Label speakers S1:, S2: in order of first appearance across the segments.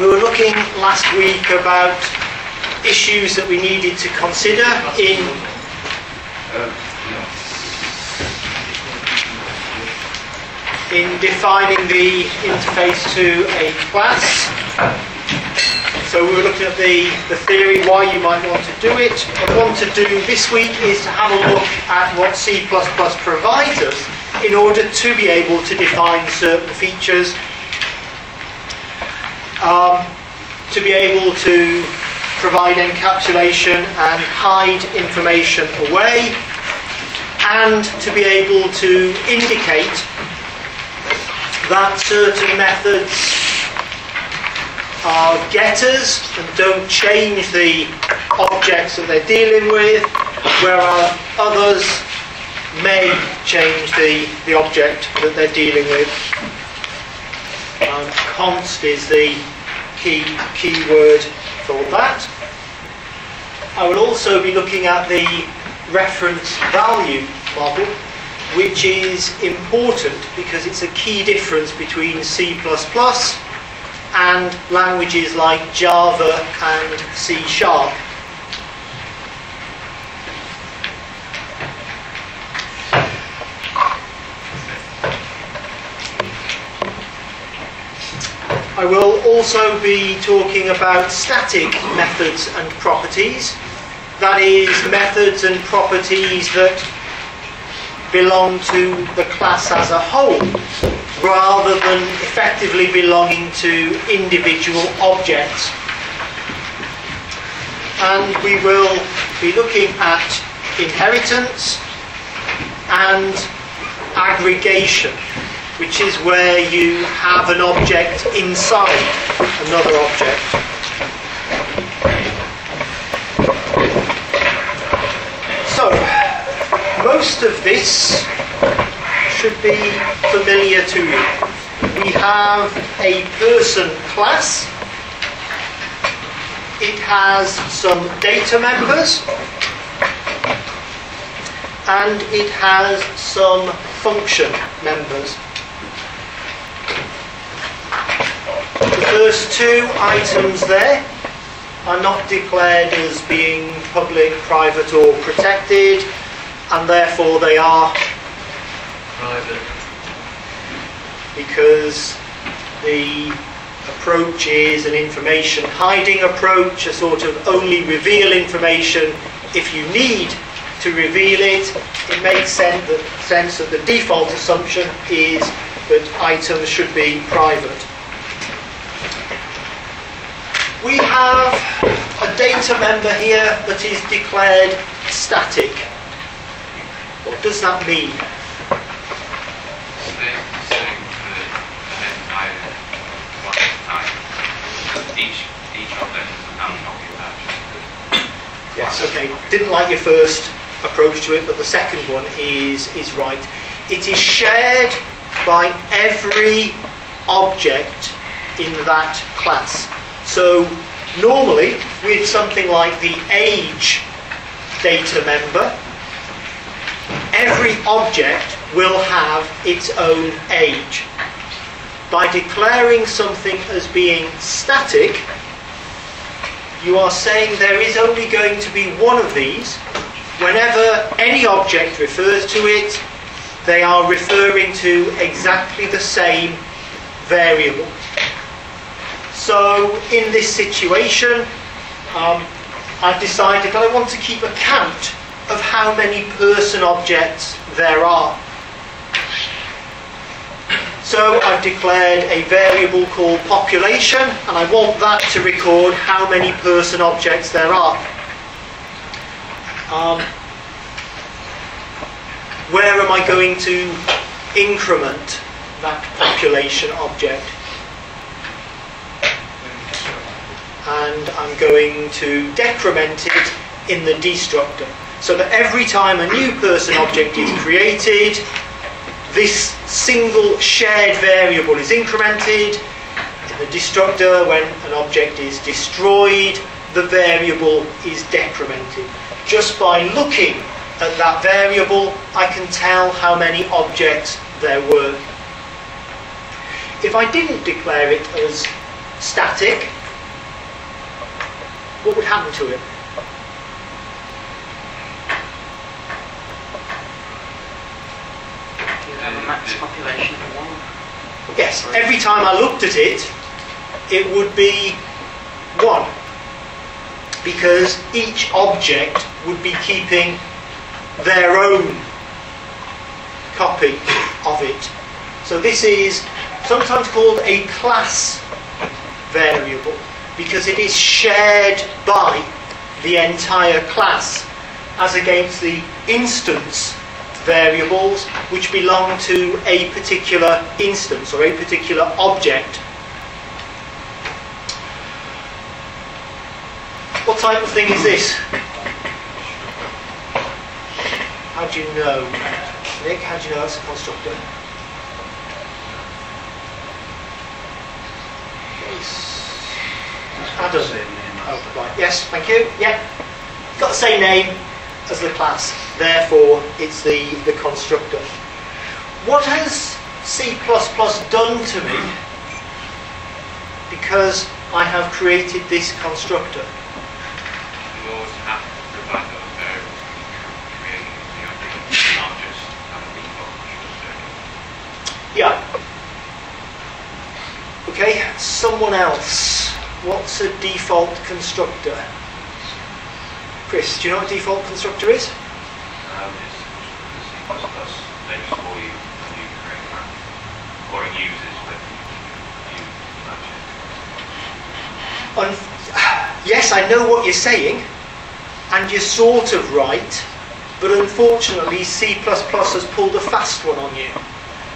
S1: We were looking last week about issues that we needed to consider in in defining the interface to a class. So we were looking at the, the theory why you might want to do it. What I want to do this week is to have a look at what C++ provides us in order to be able to define certain features, um, to be able to provide encapsulation and hide information away, and to be able to indicate that certain methods are getters and don't change the objects that they're dealing with, whereas others may change the, the object that they're dealing with. Um, const is the key, key word for that. I will also be looking at the reference value model which is important because it's a key difference between C++ and languages like Java and C Sharp. I will also be talking about static methods and properties. That is, methods and properties that belong to the class as a whole rather than effectively belonging to individual objects. And we will be looking at inheritance and aggregation, which is where you have an object inside another object. So, most of this should be familiar to you. We have a person class. It has some data members. And it has some function members. First two items there are not declared as being public, private or protected and therefore they are
S2: private
S1: because the approach is an information hiding approach, a sort of only reveal information if you need to reveal it. It makes sense that, sense that the default assumption is that items should be private. We have a data member here that is declared static. What does that mean? Yes, okay. Didn't like your first approach to it, but the second one is, is right. It is shared by every object in that class. So normally, with something like the age data member, every object will have its own age. By declaring something as being static, you are saying there is only going to be one of these. Whenever any object refers to it, they are referring to exactly the same variable. So in this situation, um, I've decided that I want to keep a count of how many person objects there are. So I've declared a variable called population and I want that to record how many person objects there are. Um, where am I going to increment that population object? And I'm going to decrement it in the destructor. So that every time a new person object is created, this single shared variable is incremented. In the destructor, when an object is destroyed, the variable is decremented. Just by looking at that variable, I can tell how many objects there were. If I didn't declare it as static, what would happen to it?
S3: You have a max population of one.
S1: Yes, every time I looked at it, it would be 1. Because each object would be keeping their own copy of it. So this is sometimes called a class variable because it is shared by the entire class as against the instance variables which belong to a particular instance or a particular object. What type of thing is this? How do you know? Nick, how do you know that's a constructor? Adam. Oh, right. Yes, thank you. Yeah. Got the same name as the class. Therefore, it's the, the constructor. What has C++ done to me because I have created this constructor?
S2: You always have to provide those variables when uh, creating the object, not just have a default constructor.
S1: Yeah. Okay, someone else. What's a default constructor? Chris, do you know what a default constructor is?
S2: Um, it's the C++ makes for you you create that, or it uses you match
S1: yes, I know what you're saying, and you're sort of right, but unfortunately, C++ has pulled a fast one on you.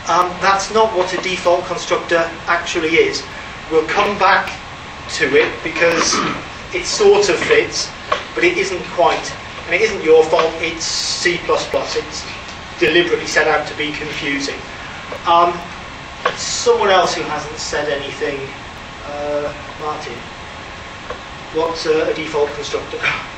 S1: Um, that's not what a default constructor actually is. We'll come back to it because it sort of fits, but it isn't quite. And it isn't your fault, it's C++. It's deliberately set out to be confusing. Um, someone else who hasn't said anything, uh, Martin. What's a, default constructor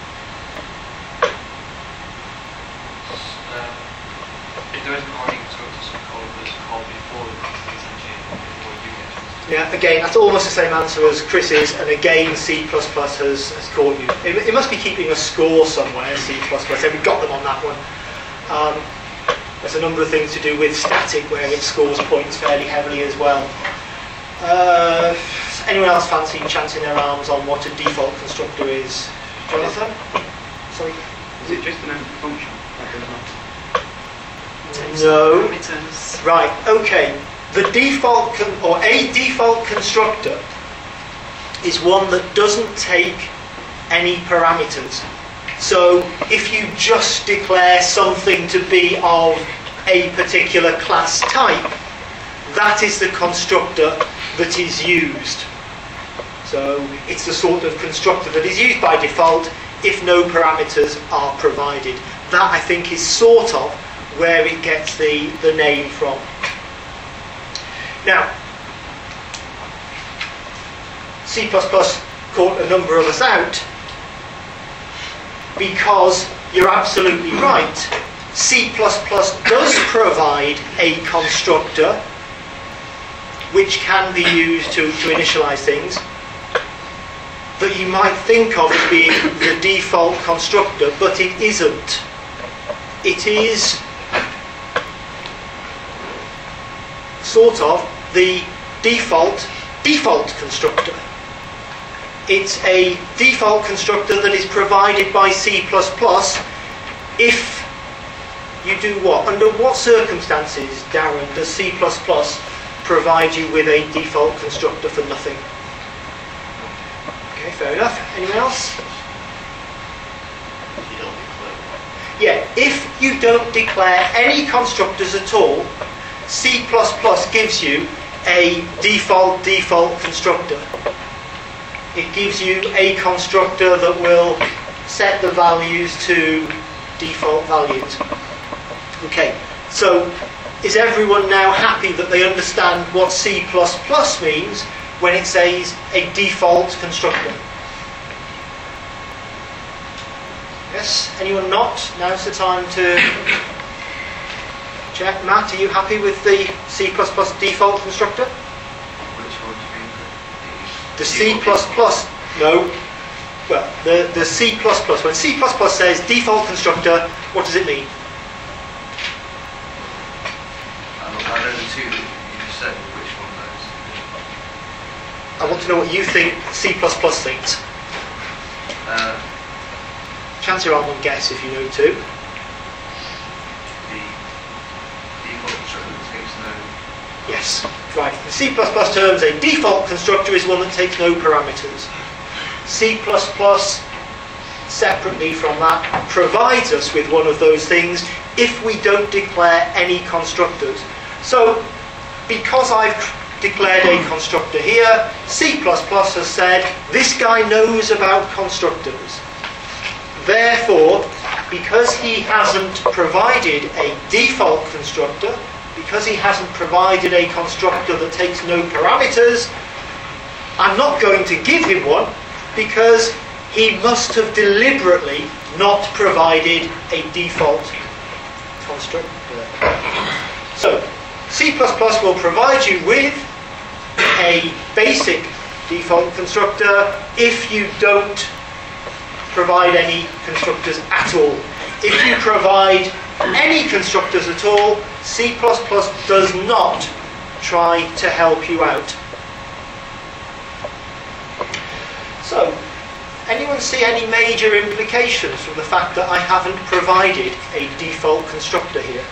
S4: isn't already constructors for code that's called before the essentially before you get to it.
S1: Yeah, again, that's almost the same answer as Chris's, and again, C++ has, has caught you. It, it must be keeping a score somewhere, C++, so we got them on that one. Um, there's a number of things to do with static, where it scores points fairly heavily as well. Uh, anyone else fancy chancing their arms on what a default constructor is? Jonathan? Sorry?
S3: Is it just an empty function? That does not.
S1: No. Right, okay. The default con- or a default constructor is one that doesn't take any parameters. So if you just declare something to be of a particular class type, that is the constructor that is used. So it's the sort of constructor that is used by default if no parameters are provided. That I think is sort of where it gets the, the name from. Now, C++ caught a number of us out because you're absolutely right. C++ does provide a constructor which can be used to, to initialize things that you might think of as being the default constructor, but it isn't. It is sort of the default default constructor. It's a default constructor that is provided by C++ if you do what? Under what circumstances, Darren, does C++ provide you with a default constructor for nothing? Okay, fair enough. Anyone else?
S2: You don't declare
S1: Yeah, if you don't declare any constructors at all, C++ gives you a default default constructor. It gives you a constructor that will set the values to default values. Okay, so is everyone now happy that they understand what C++ means when it says a default constructor? Yes, anyone not? Now's the time to check. Matt, are you happy with the C++ default constructor?
S4: Which one do you mean?
S1: The C++, no, well, the, the C++, when C++ says default constructor, what does it mean?
S5: I don't know the two that you just which one?
S1: I want to know what you think C++ thinks.
S5: Uh,
S1: Chance you're on one guess if you know two.
S5: the default constructor that takes no,
S1: Yes. Right. C++ terms, a default constructor is one that takes no parameters. C++, separately from that, provides us with one of those things if we don't declare any constructors. So, because I've declared a constructor here, C++ has said, this guy knows about constructors. Therefore, because he hasn't provided a default constructor, because he hasn't provided a constructor that takes no parameters, I'm not going to give him one because he must have deliberately not provided a default constructor. So, C++ will provide you with a basic default constructor if you don't provide any constructors at all. If you provide any constructors at all, C++ does not try to help you out. So, anyone see any major implications from the fact that I haven't provided a default constructor here?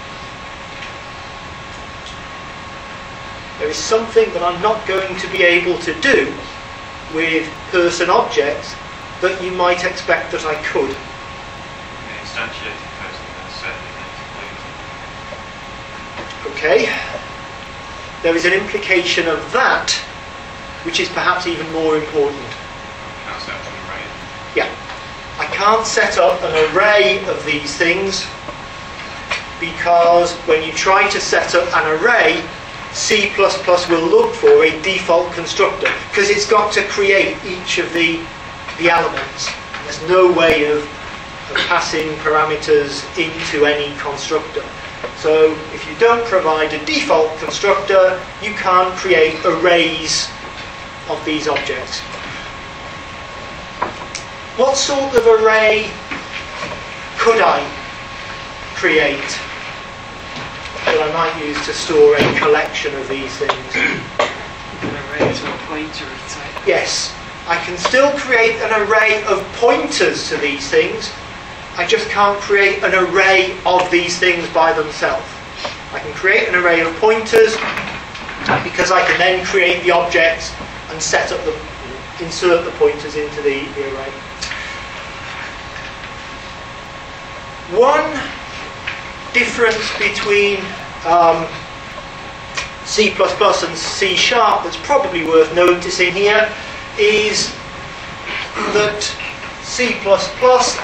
S1: There is something that I'm not going to be able to do with person objects that you might expect that I could.
S2: The instantiated person then certainly include
S1: Okay? There is an implication of that which is perhaps even more important.
S2: can't set up an array.
S1: Yeah. I can't set up an array of these things because when you try to set up an array, C++ will look for a default constructor because it's got to create each of the, the elements. There's no way of, of passing parameters into any constructor. So if you don't provide a default constructor, you can't create arrays of these objects. What sort of array could I create that I might use to store a collection of these things?
S3: an array to a pointer of type.
S1: Yes, I can still create an array of pointers to these things. I just can't create an array of these things by themselves. I can create an array of pointers because I can then create the objects and set up the insert the pointers into the, the array. One difference between um, C++ and C Sharp that's probably worth noticing here is that C++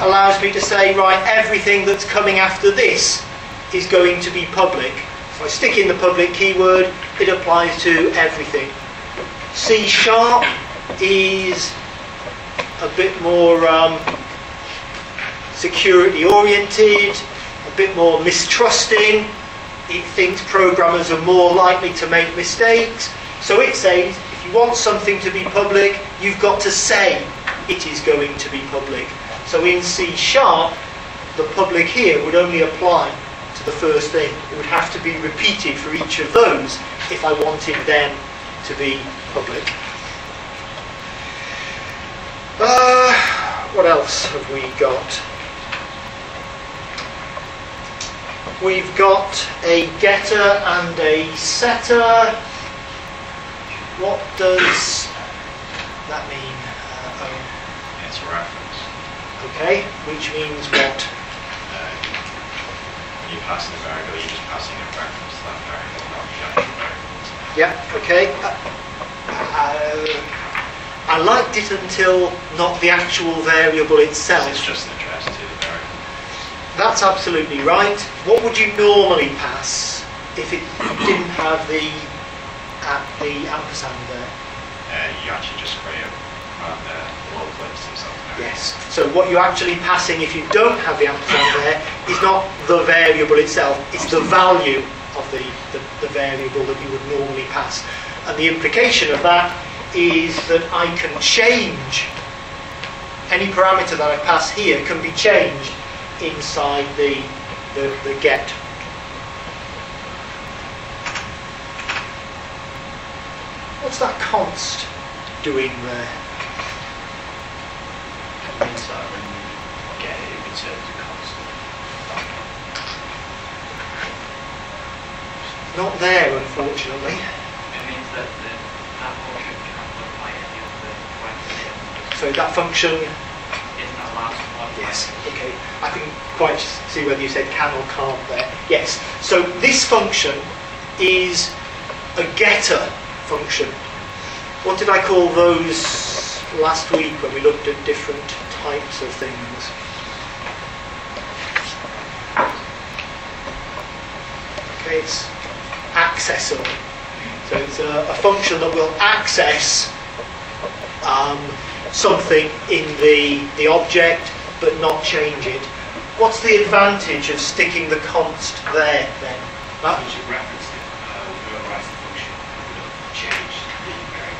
S1: allows me to say, right, everything that's coming after this is going to be public. If I stick in the public keyword, it applies to everything. C Sharp is a bit more um, security oriented, a bit more mistrusting. It thinks programmers are more likely to make mistakes. So it says if you want something to be public, you've got to say it is going to be public. So in C sharp, the public here would only apply to the first thing. It would have to be repeated for each of those if I wanted them to be public. Uh, what else have we got? We've got a getter and a setter. What does that mean? Uh, Owen?
S2: It's a reference.
S1: Okay, which means what?
S2: Uh, you pass in a variable, you're just passing a reference to that variable, not the actual variable.
S1: Yeah, okay. Uh, uh, I liked it until not the actual variable itself.
S2: It's just an address to the variable.
S1: That's absolutely right. What would you normally pass if it didn't have the at the ampersand there?
S2: Uh, you actually just create a uh, local instance of.
S1: Yes. So what you're actually passing if you don't have the ampersand there is not the variable itself, it's the value of the, the, the variable that you would normally pass. And the implication of that is that I can change any parameter that I pass here can be changed inside the, the, the get. What's that const doing there?
S4: That when you get it, it returns a constant.
S1: Not there, unfortunately.
S4: It means that the, that function can't modify any of the.
S1: So that function,
S4: Isn't that allowed to
S1: yes, okay. I couldn't quite see whether you said can or can't there. Yes. So this function is a getter function. What did I call those last week when we looked at different types of things? Okay, it's accessor. So it's a, a function that will access um, something in the, the object but not change it. What's the advantage of sticking the const there then? That,
S2: You should reference it, uh, we override the function, we don't change the current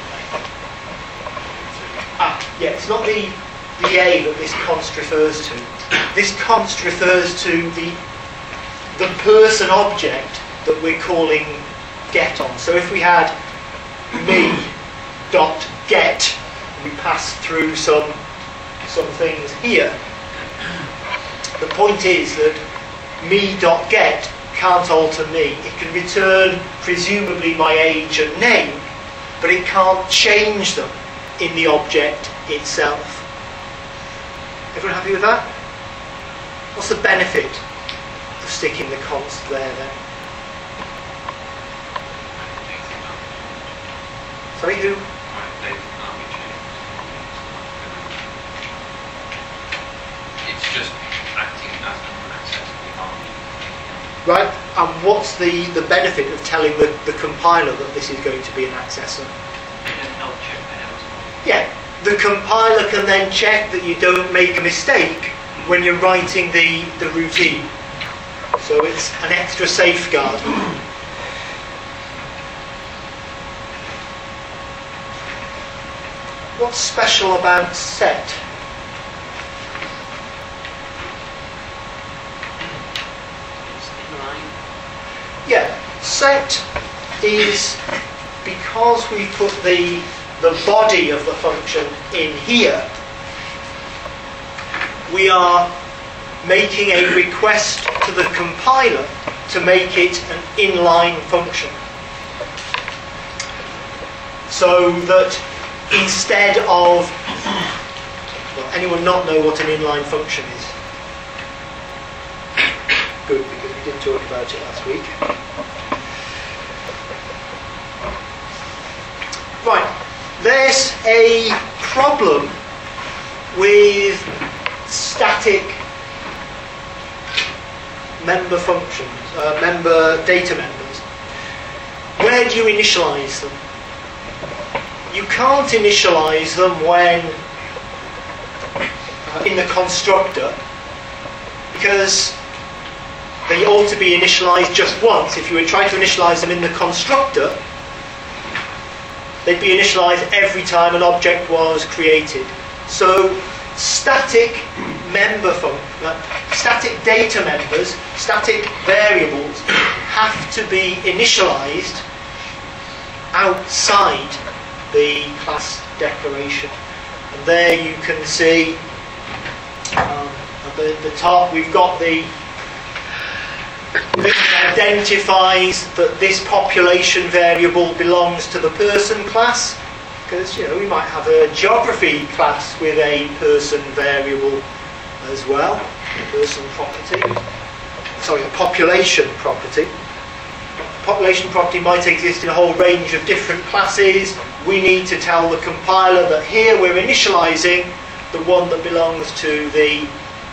S1: ah, yeah, it's not the, the A that this const refers to. This const refers to the, the person object that we're calling get on. So if we had me dot get, we pass through some some things here. The point is that me dot get can't alter me. It can return presumably my age and name, but it can't change them in the object itself. Everyone happy with that? What's the benefit of sticking the const there then? Sorry, who?
S2: It's just acting as an.
S1: Right, and what's the, the benefit of telling the, the compiler that this is going to be an accessor?
S4: It can help check the errors.
S1: Yeah, the compiler can then check that you don't make a mistake when you're writing the, the routine. So it's an extra safeguard. What's special about set? Yeah, set is because we put the the body of the function in here, we are making a request to the compiler to make it an inline function. So that instead of, well, anyone not know what an inline function is? Good, because we did talk about it last week. Right, there's a problem with static member functions, uh, member data members. Where do you initialize them? You can't initialize them when uh, in the constructor because they ought to be initialized just once. If you were trying to initialize them in the constructor, they'd be initialized every time an object was created. So static member fun- uh, static data members, static variables have to be initialized outside the class declaration. And there you can see um, at the, the top we've got the it identifies that this population variable belongs to the person class because you know we might have a geography class with a person variable as well, a person property. Sorry, a population property. Population property might exist in a whole range of different classes. We need to tell the compiler that here we're initializing the one that belongs to the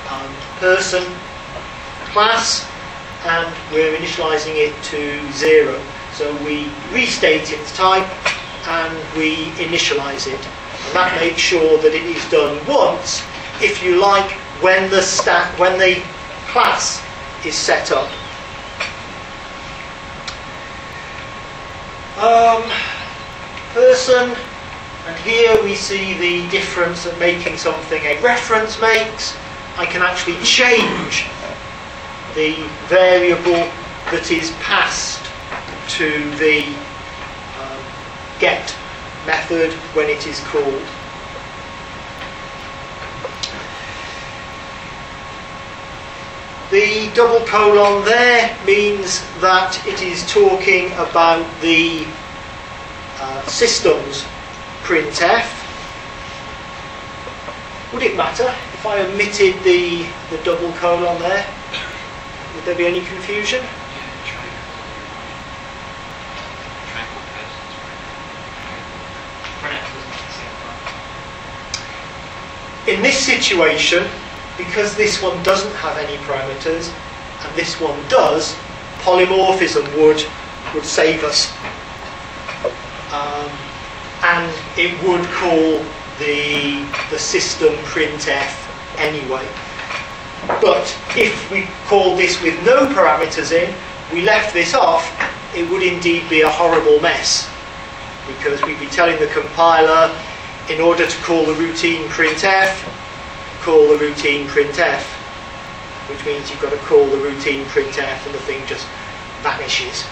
S1: um, person class and we're initializing it to zero. So we restate its type and we initialize it. And that makes sure that it is done once, if you like, when the stat when the class is set up. Um, person And here we see the difference that making something a reference makes. I can actually change the variable that is passed to the um, get method when it is called. The double colon there means that it is talking about the uh, system's printf. Would it matter if I omitted the, the double colon there? Would there be any confusion? In this situation, because this one doesn't have any parameters and this one does, polymorphism would, would save us. Um, and it would call the, the system printf anyway. But if we call this with no parameters in, we left this off, it would indeed be a horrible mess. Because we'd be telling the compiler, in order to call the routine printf, call the routine printf, which means you've got to call the routine printf and the thing just vanishes.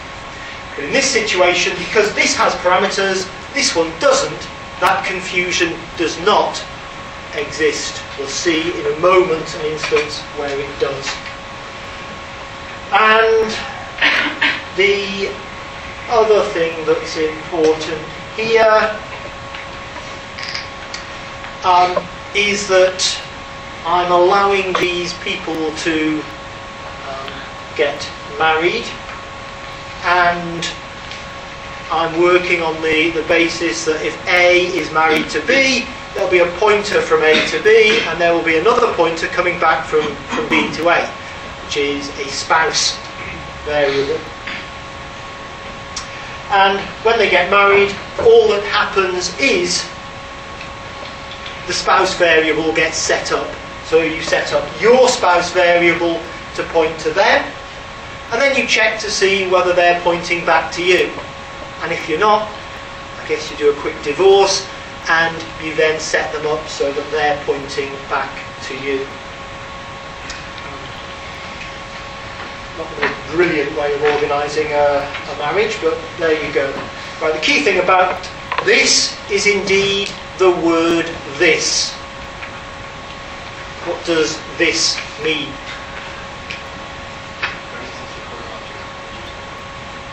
S1: But in this situation, because this has parameters, this one doesn't, that confusion does not exist. We'll see in a moment an instance where it does. And the other thing that's important here um, is that I'm allowing these people to um, get married and I'm working on the, the basis that if A is married to B, there'll be a pointer from A to B and there will be another pointer coming back from, from B to A, which is a spouse variable. And when they get married, all that happens is the spouse variable gets set up. So you set up your spouse variable to point to them, and then you check to see whether they're pointing back to you. And if you're not, I guess you do a quick divorce, and you then set them up so that they're pointing back to you. Not a brilliant way of organising a, a marriage, but there you go. Right, the key thing about this is indeed the word this. What does this mean?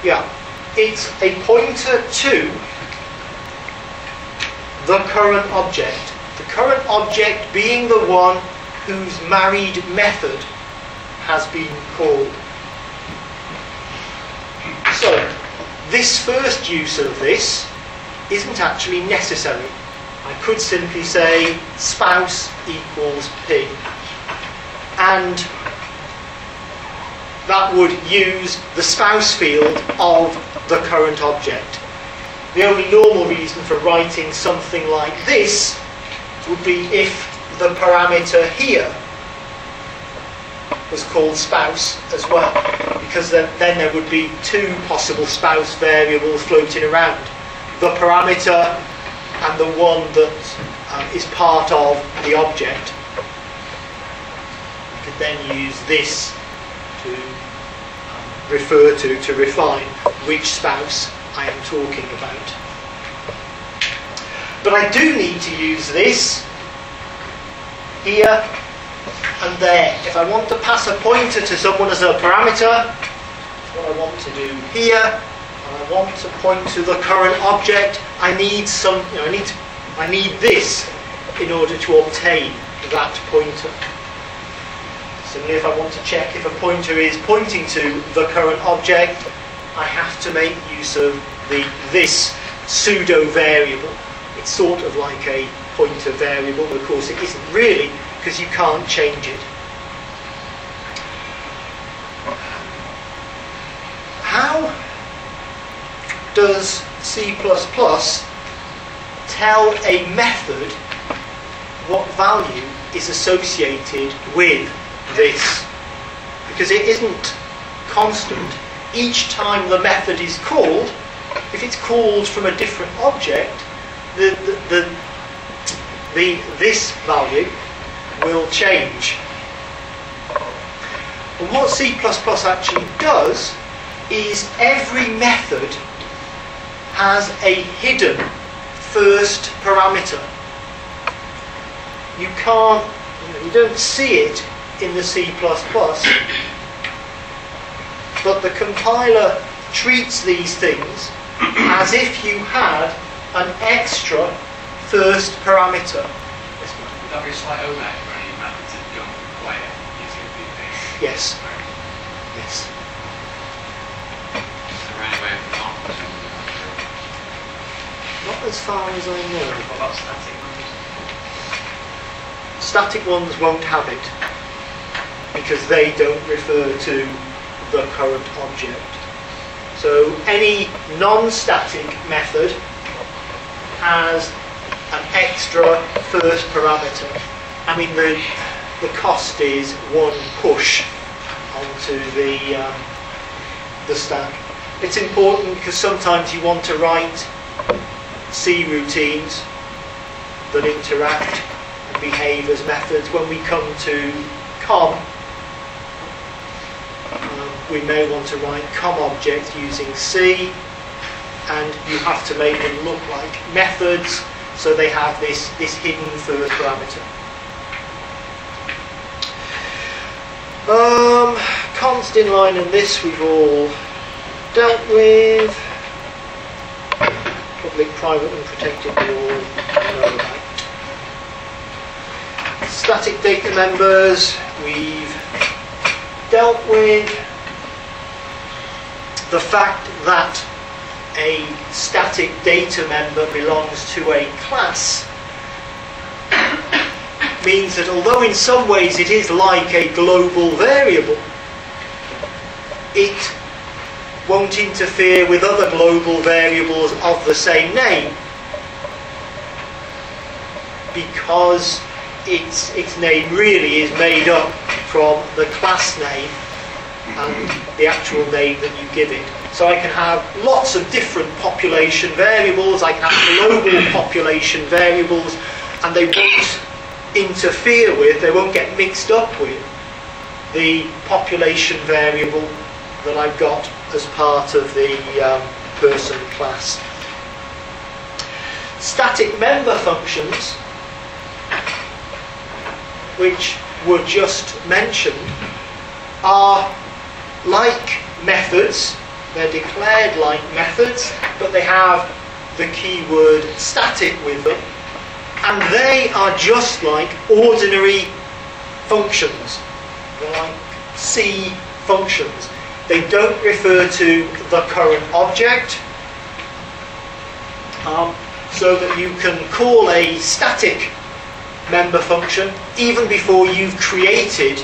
S1: Yeah, it's a pointer to the current object. The current object being the one whose married method has been called. So, this first use of this isn't actually necessary. I could simply say spouse equals P. And that would use the spouse field of the current object. The only normal reason for writing something like this would be if the parameter here was called spouse as well, because then, then there would be two possible spouse variables floating around. The parameter and the one that um, is part of the object. You could then use this to um, refer to, to refine which spouse I am talking about. But I do need to use this here and there. If I want to pass a pointer to someone as a parameter, what I want to do here, and I want to point to the current object, I need some, you know, I need, I need this in order to obtain that pointer. Similarly, if I want to check if a pointer is pointing to the current object, I have to make use of the this pseudo variable. It's sort of like a pointer variable, but of course it isn't really because you can't change it. How does C++ tell a method what value is associated with this? Because it isn't constant. Each time the method is called, if it's called from a different object, the, the, the, the this value will change. And what C++ actually does is every method has a hidden first parameter. You can't, you, don't see it in the C++, but the compiler treats these things as if you had an extra first parameter.
S4: Would that be a slight overhead for any method to don't play it using a BP?
S1: Yes, yes.
S4: Is there any way of not?
S1: Not as far as I know.
S3: What about static members?
S1: Static ones won't have it because they don't refer to the current object. So any non-static method has an extra first parameter. I mean the the cost is one push onto the um, the stack. It's important because sometimes you want to write C routines that interact and behave as methods. When we come to COM, we may want to write COM objects using C, and you have to make them look like methods, so they have this, this hidden first parameter. Um, const inline and this we've all dealt with. Public, private and protected we all know about. Static data members we've dealt with. The fact that a static data member belongs to a class means that although in some ways it is like a global variable, it won't interfere with other global variables of the same name because its, its name really is made up from the class name and the actual name that you give it. So I can have lots of different population variables, I can have global population variables, and they won't interfere with, they won't get mixed up with the population variable that I've got as part of the um, person class. Static member functions, which were just mentioned, are like methods, they're declared like methods, but they have the keyword static with them, and they are just like ordinary functions. They're like C functions. They don't refer to the current object, um, so that you can call a static member function even before you've created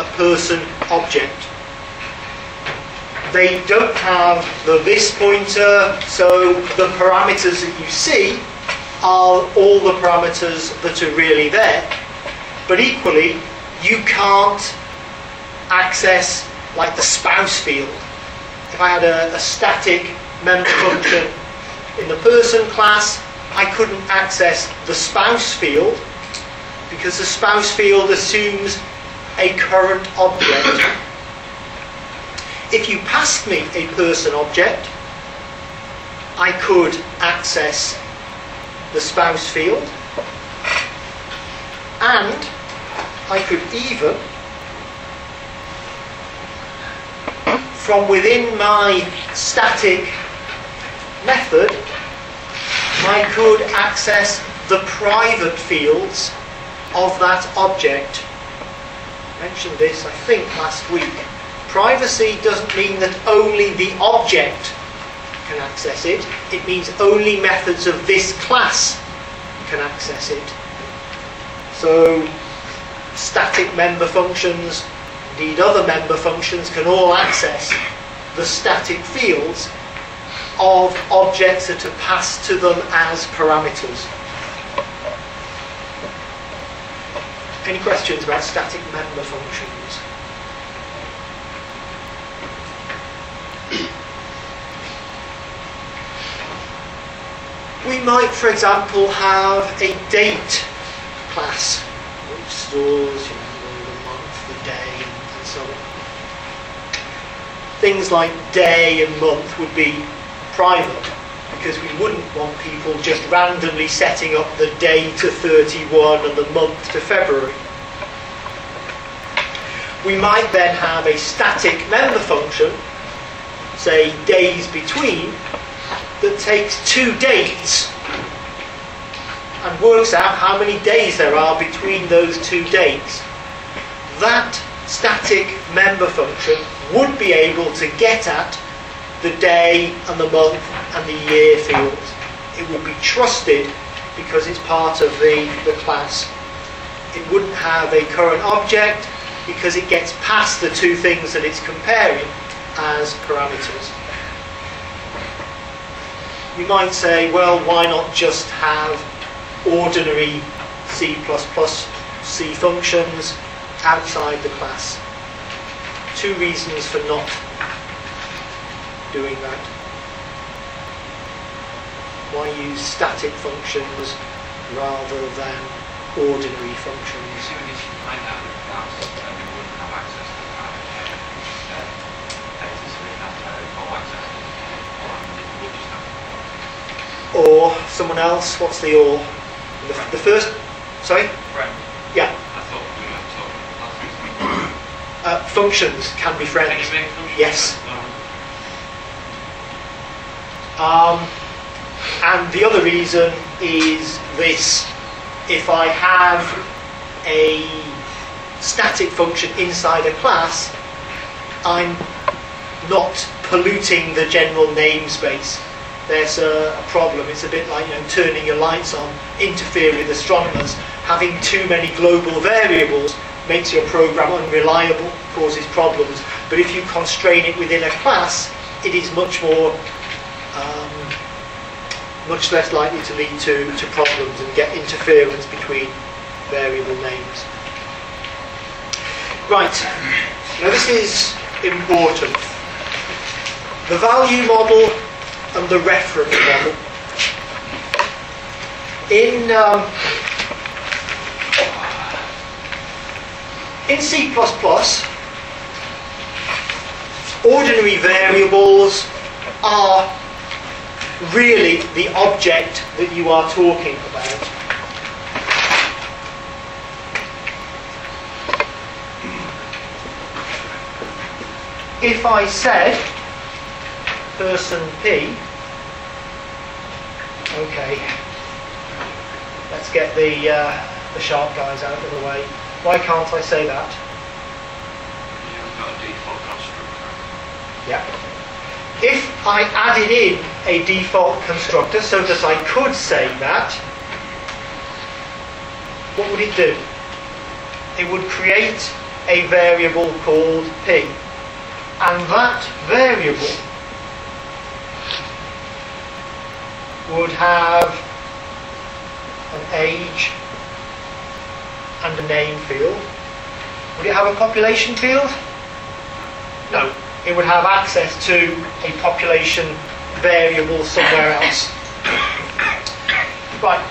S1: a person object. They don't have the this pointer, so the parameters that you see are all the parameters that are really there. But equally, you can't access like the spouse field. If I had a, a static member function in the person class, I couldn't access the spouse field because the spouse field assumes a current object. If you passed me a person object, I could access the spouse field and I could even from within my static method I could access the private fields of that object. Mentioned this I think last week. Privacy doesn't mean that only the object can access it. It means only methods of this class can access it. So static member functions, indeed other member functions, can all access the static fields of objects that are passed to them as parameters. Any questions about static member functions? We might, for example, have a date class, which stores you know, the month, the day, and so on. Things like day and month would be private because we wouldn't want people just randomly setting up the day to 31 and the month to February. We might then have a static member function, say days between, that takes two dates and works out how many days there are between those two dates. That static member function would be able to get at the day and the month and the year field. It will be trusted because it's part of the, the class. It wouldn't have a current object because it gets passed the two things that it's comparing as parameters. You might say, well, why not just have ordinary C++ C functions outside the class? Two reasons for not doing that. Why use static functions rather than ordinary functions?
S2: You find out the class, then we wouldn't have access to the kind data, so we'd have to have full access to it. Or I mean, we would just have
S1: Or someone else, what's the or? The, the first, sorry?
S4: Friend.
S1: Yeah,
S2: I thought we were
S1: uh, functions can be friends.
S4: Can functions?
S1: Yes.
S4: Um,
S1: and the other reason is this. If I have a static function inside a class, I'm not polluting the general namespace. There's a, a problem. It's a bit like you know turning your lights on, interfere with astronomers. Having too many global variables makes your program unreliable, causes problems. But if you constrain it within a class, it is much more um, much less likely to lead to, to problems and get interference between variable names. Right, now this is important. The value model and the reference model. In, um, in C++, ordinary variables are really the object that you are talking about. If I said person P, okay, let's get the, uh, the sharp guys out of the way. Why can't I say that?
S2: You've got a default constructor.
S1: Yeah. If I added in a default constructor so that I could say that, what would it do? It would create a variable called p. And that variable would have an age and a name field. Would it have a population field? No it would have access to a population variable somewhere else. Right.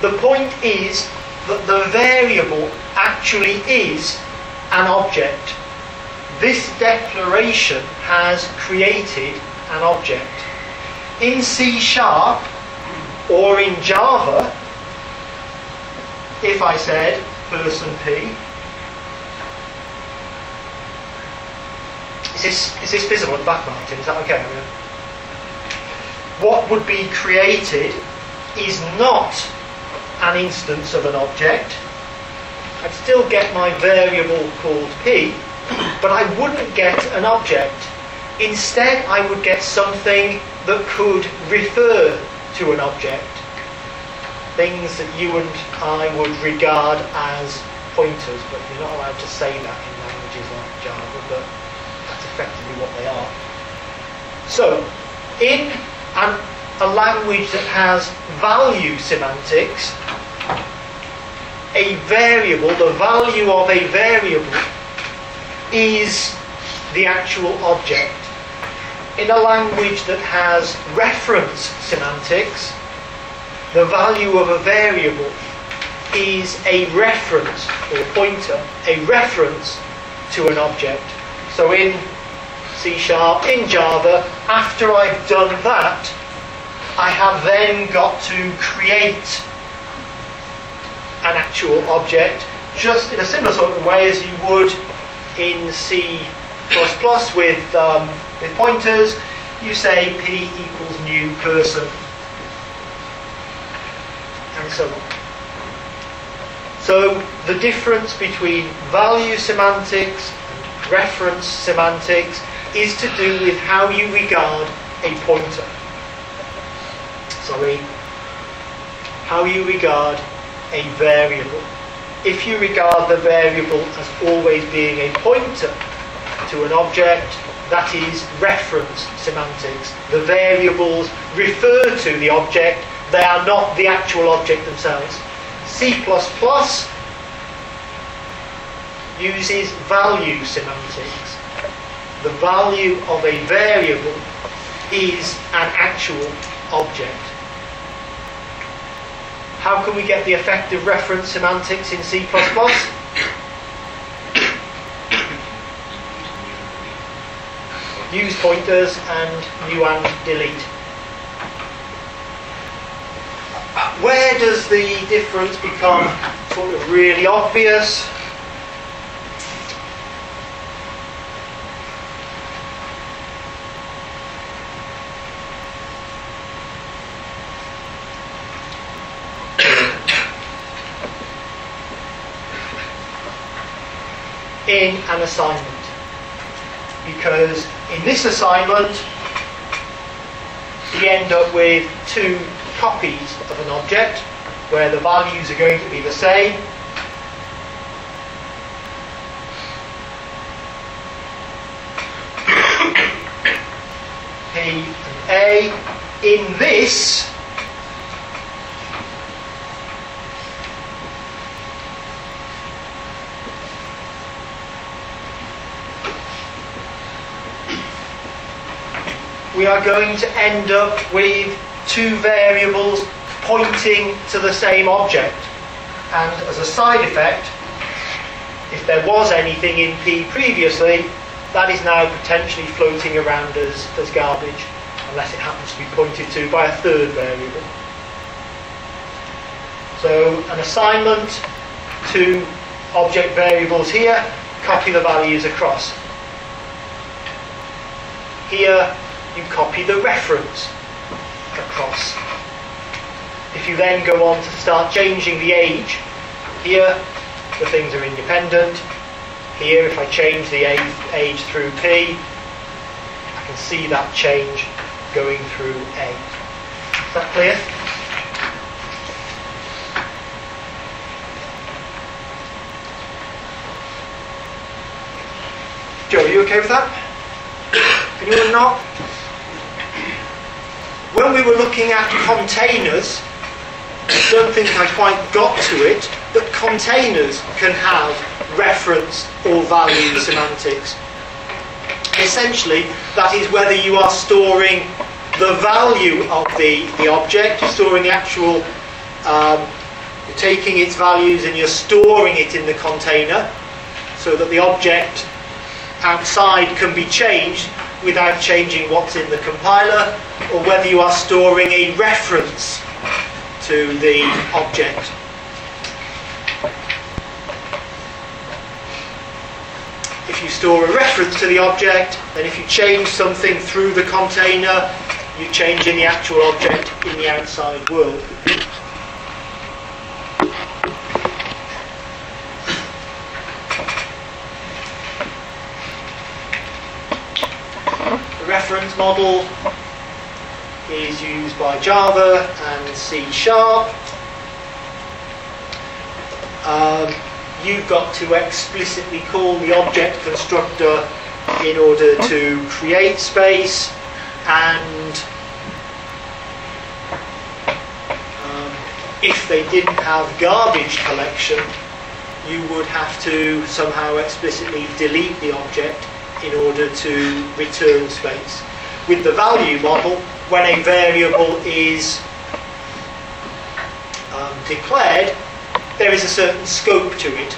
S1: The point is that the variable actually is an object. This declaration has created an object. In C Sharp or in Java, if I said person P, Is this, is this visible at the back, Martin? Is that okay? What would be created is not an instance of an object. I'd still get my variable called p, but I wouldn't get an object. Instead, I would get something that could refer to an object. Things that you and I would regard as pointers, but you're not allowed to say that in languages like Java, but what they are. So, in an, a language that has value semantics, a variable, the value of a variable, is the actual object. In a language that has reference semantics, the value of a variable is a reference or pointer, a reference to an object. So in C Sharp, in Java, after I've done that, I have then got to create an actual object just in a similar sort of way as you would in C++ with, um, with pointers. You say p equals new person and so on. So the difference between value semantics and reference semantics is to do with how you regard a pointer. Sorry, how you regard a variable. If you regard the variable as always being a pointer to an object, that is reference semantics. The variables refer to the object, they are not the actual object themselves. C++ uses value semantics. The value of a variable is an actual object. How can we get the effect of reference semantics in C++? Use pointers and new and delete. Where does the difference become sort of really obvious? In an assignment. Because in this assignment, we end up with two copies of an object where the values are going to be the same. P and A. In this, we are going to end up with two variables pointing to the same object. And as a side effect, if there was anything in P previously, that is now potentially floating around as, as garbage, unless it happens to be pointed to by a third variable. So an assignment to object variables here, copy the values across. Here, you copy the reference across. If you then go on to start changing the age, here the things are independent. Here, if I change the age through P, I can see that change going through A. Is that clear? Joe, are you okay with that? Anyone not? When we were looking at containers, I don't think I quite got to it, that containers can have reference or value semantics. Essentially, that is whether you are storing the value of the, the object, storing the actual, um, taking its values and you're storing it in the container so that the object outside can be changed without changing what's in the compiler, or whether you are storing a reference to the object. If you store a reference to the object, then if you change something through the container, you change in the actual object in the outside world. The model is used by Java and C Sharp. Um, you've got to explicitly call the object constructor in order to create space and um, if they didn't have garbage collection you would have to somehow explicitly delete the object in order to return space. With the value model, when a variable is declared, there is a certain scope to it,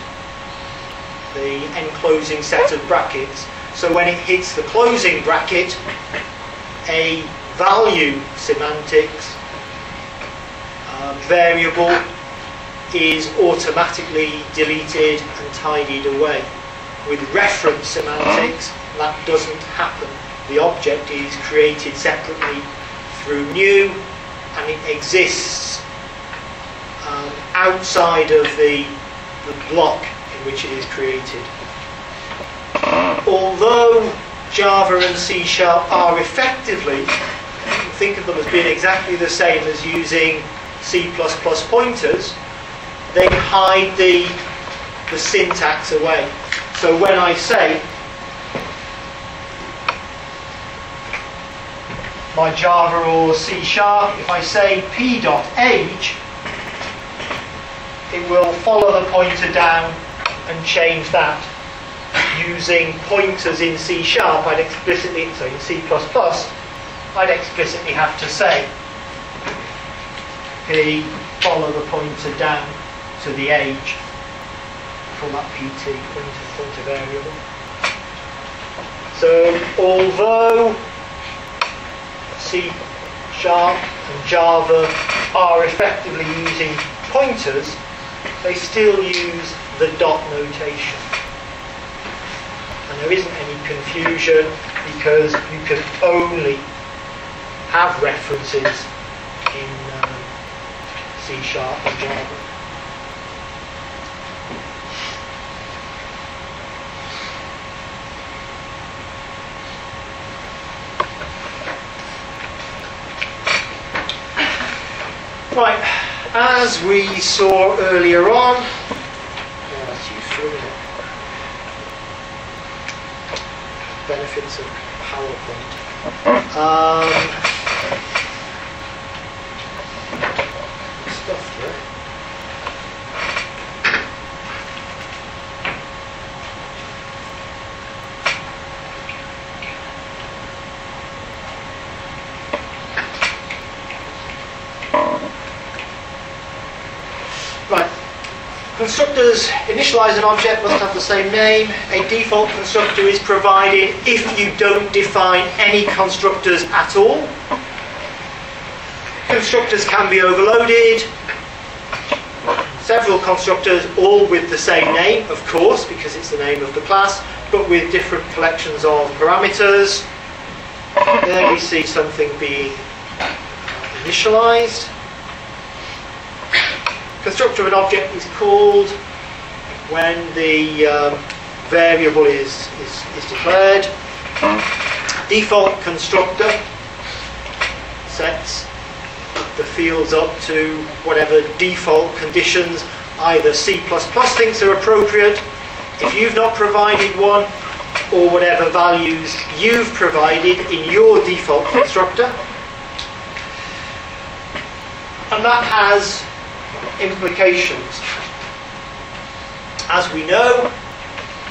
S1: the enclosing set of brackets. So when it hits the closing bracket, a value semantics um, variable is automatically deleted and tidied away. With reference semantics, that doesn't happen. The object is created separately through new and it exists um, outside of the, the block in which it is created. Although Java and C Sharp are effectively, think of them as being exactly the same as using C++ pointers, they hide the, the syntax away. So when I say my Java or C Sharp, if I say p dot p.age, it will follow the pointer down and change that. Using pointers in C Sharp, I'd explicitly, so in C++, I'd explicitly have to say p follow the pointer down to the age from that pt pointer pointer variable. So although C Sharp and Java are effectively using pointers, they still use the dot notation. And there isn't any confusion because you can only have references in um, C Sharp and Java. Right, as we saw earlier on? Benefits of PowerPoint. Um, stuff there. Right. Constructors initialize an object must have the same name. A default constructor is provided if you don't define any constructors at all. Constructors can be overloaded. Several constructors, all with the same name, of course, because it's the name of the class, but with different collections of parameters. There we see something being initialized. Constructor of an object is called when the um, variable is, is, is declared. Default constructor sets the fields up to whatever default conditions either C++ thinks are appropriate, if you've not provided one, or whatever values you've provided in your default constructor. And that has implications. As we know,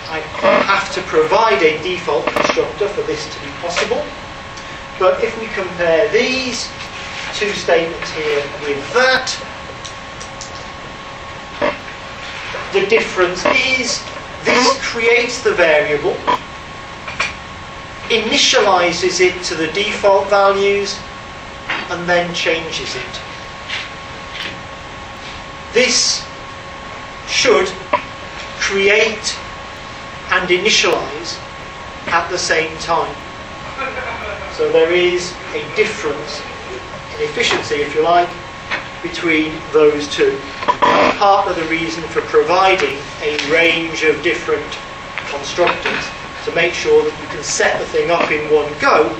S1: I have to provide a default constructor for this to be possible. But if we compare these two statements here with that, the difference is this creates the variable, initializes it to the default values, and then changes it. This should create and initialize at the same time. So there is a difference in efficiency, if you like, between those two. Part of the reason for providing a range of different constructors to make sure that you can set the thing up in one go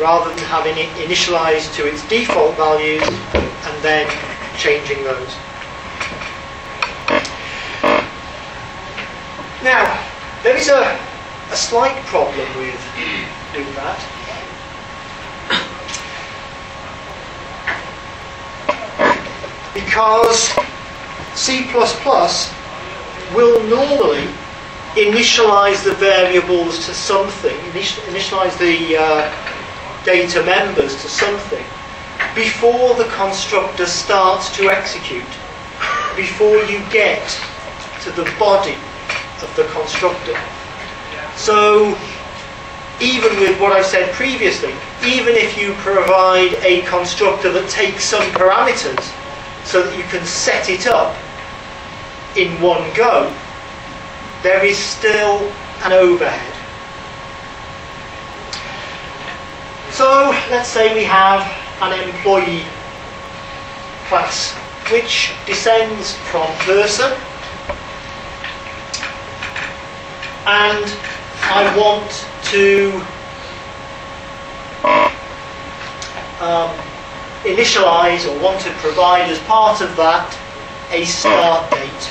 S1: rather than having it initialized to its default values and then changing those. Now, there is a, a slight problem with, doing that. Because C++ will normally initialize the variables to something, initialize the uh, data members to something, before the constructor starts to execute, before you get to the body of the constructor. So, even with what I've said previously, even if you provide a constructor that takes some parameters so that you can set it up in one go, there is still an overhead. So let's say we have an employee class which descends from person and I want to um, initialize or want to provide as part of that a start date.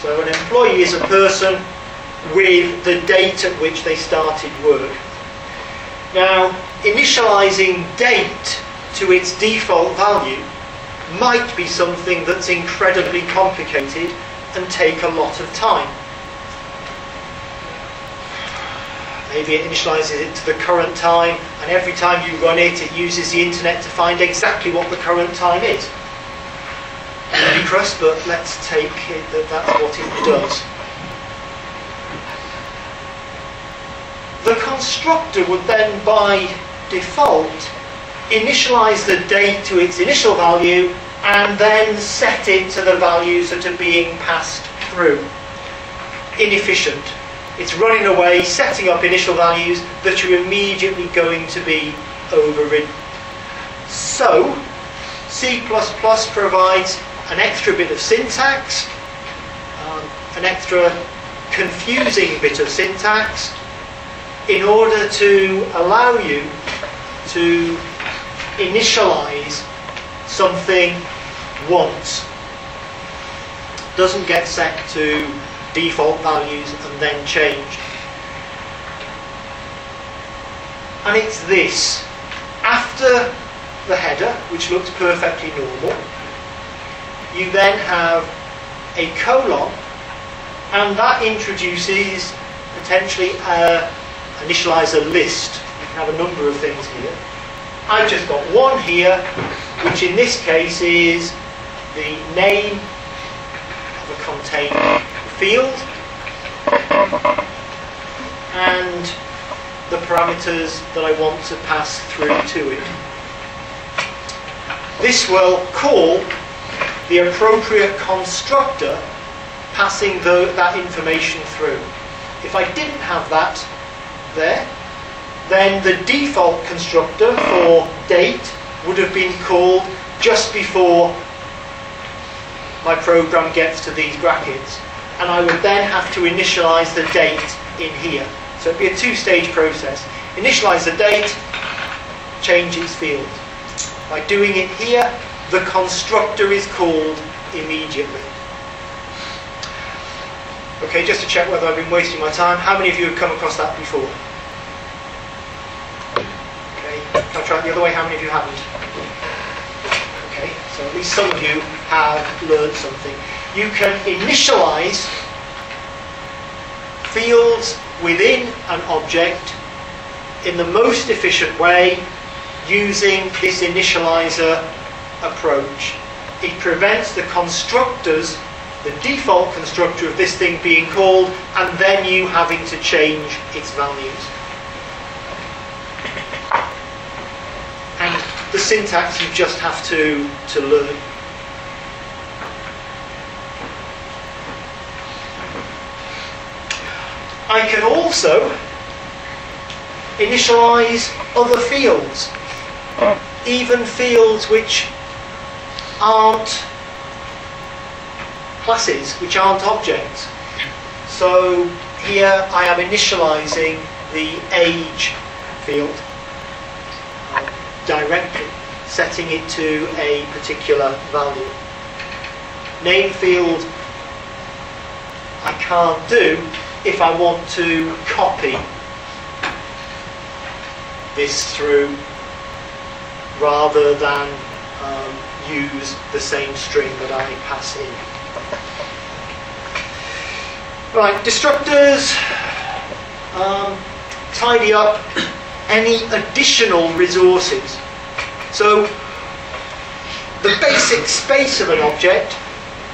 S1: So an employee is a person with the date at which they started work. Now, initializing date to its default value might be something that's incredibly complicated and take a lot of time. Maybe it initializes it to the current time, and every time you run it, it uses the internet to find exactly what the current time is. Ludicrous, but let's take it that that's what it does. The constructor would then, by default, initialize the date to its initial value and then set it to the values that are being passed through. Inefficient. It's running away, setting up initial values that are immediately going to be overridden. So, C++ provides an extra bit of syntax, um, an extra confusing bit of syntax, in order to allow you to initialize something once. Doesn't get set to default values and then changed. And it's this. After the header, which looks perfectly normal, you then have a colon, and that introduces potentially a initializer list. You can have a number of things here. I've just got one here, which in this case is the name of a container field and the parameters that I want to pass through to it. This will call the appropriate constructor passing the, that information through. If I didn't have that there, then the default constructor for date would have been called just before my program gets to these brackets. And I would then have to initialize the date in here. So it'd be a two-stage process. Initialize the date, change its field. By doing it here, the constructor is called immediately. Okay, just to check whether I've been wasting my time, how many of you have come across that before? Okay, I'll try it the other way, how many of you haven't? Okay, so at least some of you have learned something. You can initialize fields within an object in the most efficient way using this initializer approach. It prevents the constructors, the default constructor of this thing being called, and then you having to change its values. And the syntax you just have to, to learn. I can also initialize other fields, oh. even fields which aren't classes, which aren't objects. So here I am initializing the age field directly, setting it to a particular value. Name field I can't do if I want to copy this through rather than um, use the same string that I pass in. Right, destructors um, tidy up any additional resources. So the basic space of an object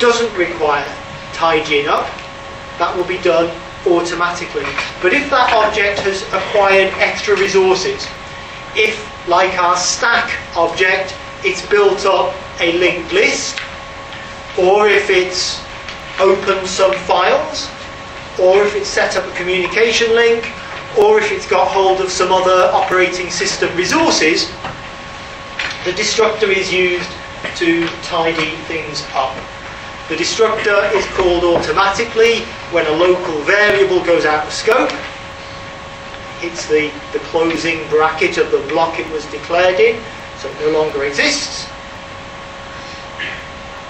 S1: doesn't require tidying up. That will be done automatically. But if that object has acquired extra resources, if, like our stack object, it's built up a linked list, or if it's opened some files, or if it's set up a communication link, or if it's got hold of some other operating system resources, the destructor is used to tidy things up. The destructor is called automatically when a local variable goes out of scope. hits the, the closing bracket of the block it was declared in, so it no longer exists.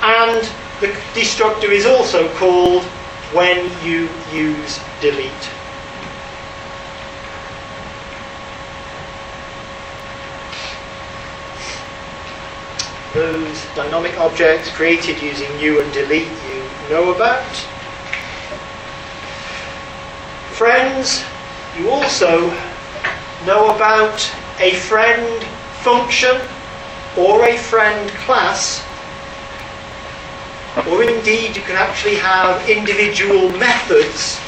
S1: And the destructor is also called when you use delete. Those dynamic objects created using new and delete you know about. Friends, you also know about a friend function or a friend class or indeed you can actually have individual methods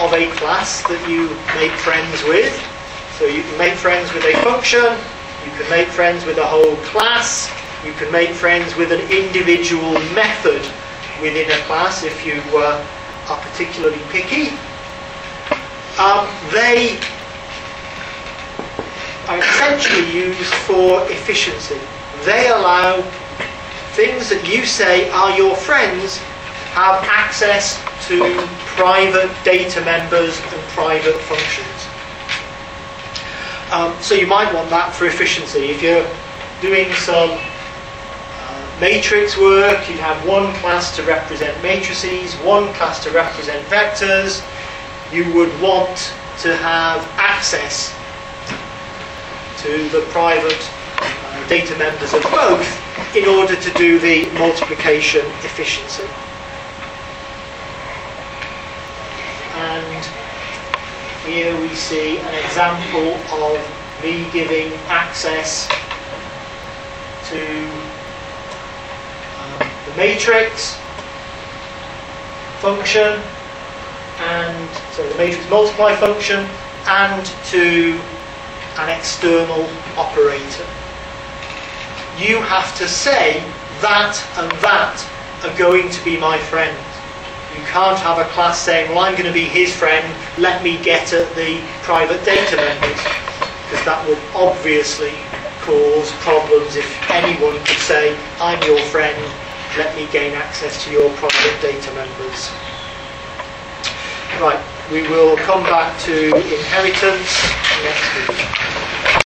S1: of a class that you make friends with. So you can make friends with a function, you can make friends with a whole class, you can make friends with an individual method within a class if you uh, are particularly picky. Um, they are essentially used for efficiency. They allow things that you say are your friends have access to private data members and private functions. Um, so you might want that for efficiency. If you're doing some matrix work, you'd have one class to represent matrices, one class to represent vectors. You would want to have access to the private uh, data members of both in order to do the multiplication efficiency. And here we see an example of me giving access to matrix function and so the matrix multiply function and to an external operator you have to say that and that are going to be my friends. You can't have a class saying, well, I'm going to be his friend, let me get at the private data members. Because that would obviously cause problems if anyone could say, I'm your friend, let me gain access to your private data members. Right, we will come back to inheritance next week.